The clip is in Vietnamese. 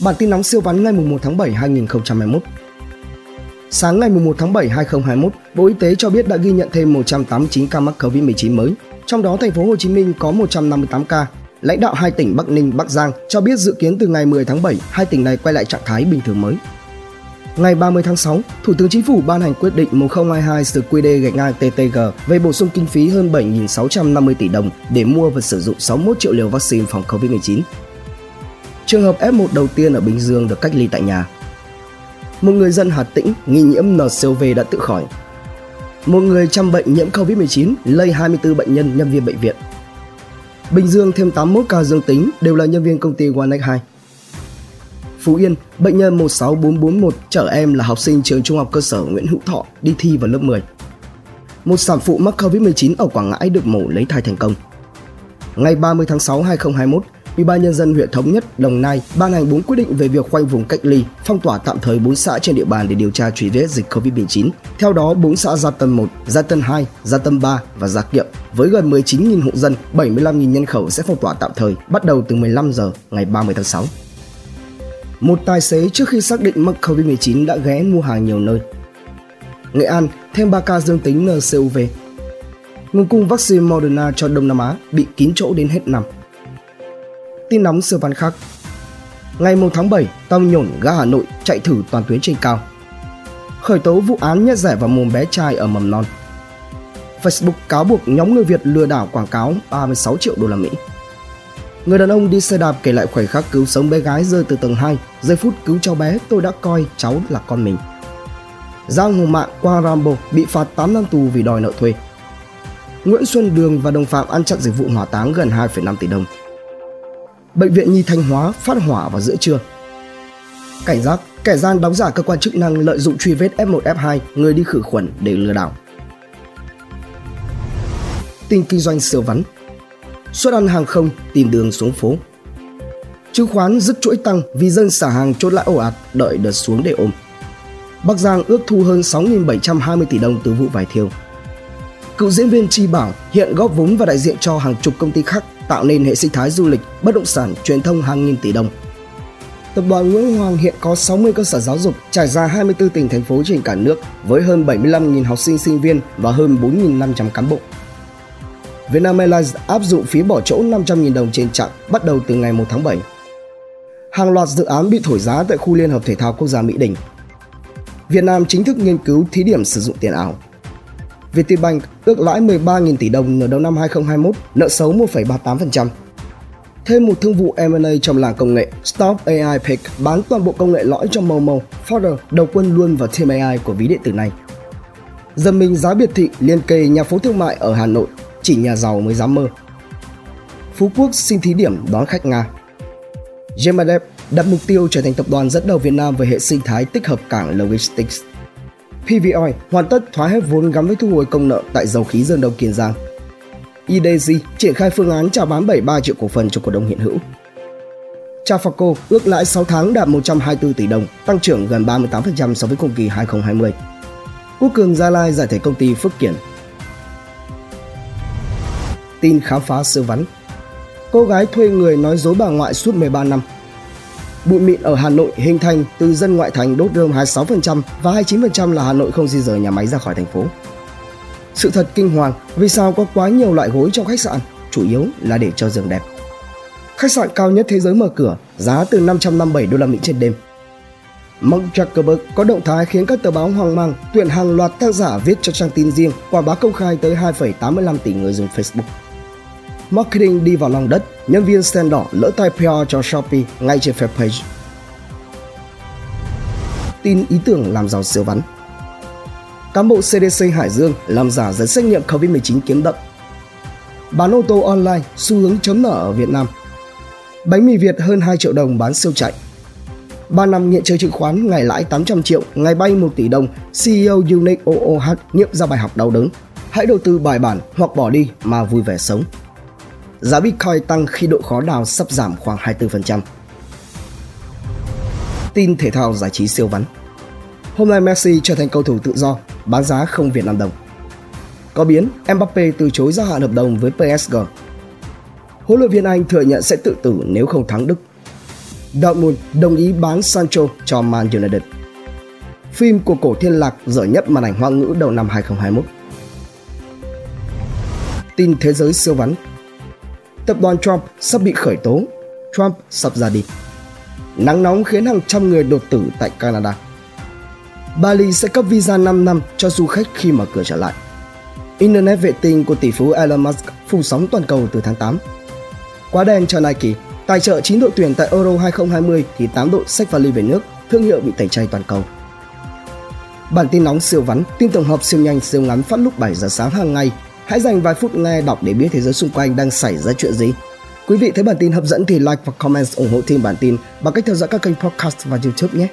Bản tin nóng siêu vắn ngày 1 tháng 7 2021. Sáng ngày 1 tháng 7 2021, Bộ Y tế cho biết đã ghi nhận thêm 189 ca mắc COVID-19 mới, trong đó thành phố Hồ Chí Minh có 158 ca. Lãnh đạo hai tỉnh Bắc Ninh, Bắc Giang cho biết dự kiến từ ngày 10 tháng 7, hai tỉnh này quay lại trạng thái bình thường mới. Ngày 30 tháng 6, Thủ tướng Chính phủ ban hành quyết định 1022 sự QD gạch ngang TTG về bổ sung kinh phí hơn 7.650 tỷ đồng để mua và sử dụng 61 triệu liều vaccine phòng COVID-19. Trường hợp F1 đầu tiên ở Bình Dương được cách ly tại nhà. Một người dân Hà Tĩnh nghi nhiễm NCOV đã tự khỏi. Một người chăm bệnh nhiễm COVID-19 lây 24 bệnh nhân nhân viên bệnh viện. Bình Dương thêm 81 ca dương tính đều là nhân viên công ty Onex 2. Phú Yên, bệnh nhân 16441 chở em là học sinh trường trung học cơ sở Nguyễn Hữu Thọ đi thi vào lớp 10. Một sản phụ mắc COVID-19 ở Quảng Ngãi được mổ lấy thai thành công. Ngày 30 tháng 6 2021, Ủy ban nhân dân huyện Thống Nhất, Đồng Nai ban hành 4 quyết định về việc khoanh vùng cách ly, phong tỏa tạm thời 4 xã trên địa bàn để điều tra truy vết dịch COVID-19. Theo đó, 4 xã Gia Tân 1, Gia Tân 2, Gia Tân 3 và Gia Kiệm với gần 19.000 hộ dân, 75.000 nhân khẩu sẽ phong tỏa tạm thời bắt đầu từ 15 giờ ngày 30 tháng 6. Một tài xế trước khi xác định mắc COVID-19 đã ghé mua hàng nhiều nơi. Nghệ An thêm 3 ca dương tính NCOV. Nguồn cung vaccine Moderna cho Đông Nam Á bị kín chỗ đến hết năm. Tin nóng siêu văn khác. Ngày 1 tháng 7, tàu nhổn ga Hà Nội chạy thử toàn tuyến trên cao. Khởi tố vụ án nhét rẻ vào mồm bé trai ở mầm non. Facebook cáo buộc nhóm người Việt lừa đảo quảng cáo 36 triệu đô la Mỹ. Người đàn ông đi xe đạp kể lại khoảnh khắc cứu sống bé gái rơi từ tầng 2, giây phút cứu cháu bé tôi đã coi cháu là con mình. giao Hồng Mạng qua Rambo bị phạt 8 năm tù vì đòi nợ thuê. Nguyễn Xuân Đường và đồng phạm ăn chặn dịch vụ hỏa táng gần 2,5 tỷ đồng. Bệnh viện Nhi Thanh Hóa phát hỏa vào giữa trưa. Cảnh giác, kẻ gian đóng giả cơ quan chức năng lợi dụng truy vết F1 F2 người đi khử khuẩn để lừa đảo. Tin kinh doanh sửa vắn, suất ăn hàng không tìm đường xuống phố. Chứng khoán dứt chuỗi tăng vì dân xả hàng chốt lãi ồ ạt đợi đợt xuống để ôm. Bắc Giang ước thu hơn 6.720 tỷ đồng từ vụ vải thiều. Cựu diễn viên Chi Bảo hiện góp vốn và đại diện cho hàng chục công ty khác tạo nên hệ sinh thái du lịch, bất động sản, truyền thông hàng nghìn tỷ đồng. Tập đoàn Nguyễn Hoàng hiện có 60 cơ sở giáo dục trải ra 24 tỉnh thành phố trên cả nước với hơn 75.000 học sinh sinh viên và hơn 4.500 cán bộ. Vietnam Airlines áp dụng phí bỏ chỗ 500.000 đồng trên chặng bắt đầu từ ngày 1 tháng 7. Hàng loạt dự án bị thổi giá tại khu Liên hợp Thể thao Quốc gia Mỹ Đình. Việt Nam chính thức nghiên cứu thí điểm sử dụng tiền ảo. Vietinbank ước lãi 13.000 tỷ đồng nửa đầu năm 2021, nợ xấu 1,38%. Thêm một thương vụ M&A trong làng công nghệ, Stop AI Pick bán toàn bộ công nghệ lõi cho Momo, Fodder đầu quân luôn vào team AI của ví điện tử này. Dần mình giá biệt thị liên kề nhà phố thương mại ở Hà Nội chỉ nhà giàu mới dám mơ. Phú Quốc xin thí điểm đón khách Nga. Gemadev đặt mục tiêu trở thành tập đoàn dẫn đầu Việt Nam về hệ sinh thái tích hợp cảng logistics. PVOI hoàn tất thoái hết vốn gắn với thu hồi công nợ tại dầu khí Dương Đông Kiên Giang. IDG triển khai phương án chào bán 73 triệu cổ phần cho cổ đông hiện hữu. Trafaco ước lãi 6 tháng đạt 124 tỷ đồng, tăng trưởng gần 38% so với cùng kỳ 2020. Quốc Cường Gia Lai giải thể công ty Phước Kiển tin khám phá sơ vắn. Cô gái thuê người nói dối bà ngoại suốt 13 năm. Bụi mịn ở Hà Nội hình thành từ dân ngoại thành đốt rơm 26% và 29% là Hà Nội không di rời nhà máy ra khỏi thành phố. Sự thật kinh hoàng vì sao có quá nhiều loại gối trong khách sạn, chủ yếu là để cho giường đẹp. Khách sạn cao nhất thế giới mở cửa, giá từ 557 đô la Mỹ trên đêm. Mark Zuckerberg có động thái khiến các tờ báo hoang mang tuyển hàng loạt tác giả viết cho trang tin riêng quảng bá công khai tới 2,85 tỷ người dùng Facebook marketing đi vào lòng đất, nhân viên stand đỏ lỡ tay PR cho Shopee ngay trên fanpage. Tin ý tưởng làm giàu siêu vắn Cán bộ CDC Hải Dương làm giả giấy xét nghiệm COVID-19 kiếm đậm. Bán ô tô online, xu hướng chấm nở ở Việt Nam. Bánh mì Việt hơn 2 triệu đồng bán siêu chạy. 3 năm nghiện chơi chứng khoán, ngày lãi 800 triệu, ngày bay 1 tỷ đồng, CEO Unique OOH nghiệm ra bài học đau đớn. Hãy đầu tư bài bản hoặc bỏ đi mà vui vẻ sống giá Bitcoin tăng khi độ khó đào sắp giảm khoảng 24%. Tin thể thao giải trí siêu vắn Hôm nay Messi trở thành cầu thủ tự do, bán giá không Việt Nam đồng. Có biến, Mbappe từ chối gia hạn hợp đồng với PSG. Huấn luyện viên Anh thừa nhận sẽ tự tử nếu không thắng Đức. Dortmund đồng ý bán Sancho cho Man United. Phim của cổ thiên lạc dở nhất màn ảnh hoa ngữ đầu năm 2021. Tin thế giới siêu vắn Tập đoàn Trump sắp bị khởi tố, Trump sắp ra đi. Nắng nóng khiến hàng trăm người đột tử tại Canada. Bali sẽ cấp visa 5 năm cho du khách khi mở cửa trở lại. Internet vệ tinh của tỷ phú Elon Musk phủ sóng toàn cầu từ tháng 8. Quá đen cho Nike, tài trợ 9 đội tuyển tại Euro 2020 thì 8 đội sách vali về nước, thương hiệu bị tẩy chay toàn cầu. Bản tin nóng siêu vắn, tin tổng hợp siêu nhanh siêu ngắn phát lúc 7 giờ sáng hàng ngày. Hãy dành vài phút nghe đọc để biết thế giới xung quanh đang xảy ra chuyện gì. Quý vị thấy bản tin hấp dẫn thì like và comment ủng hộ thêm bản tin bằng cách theo dõi các kênh podcast và YouTube nhé.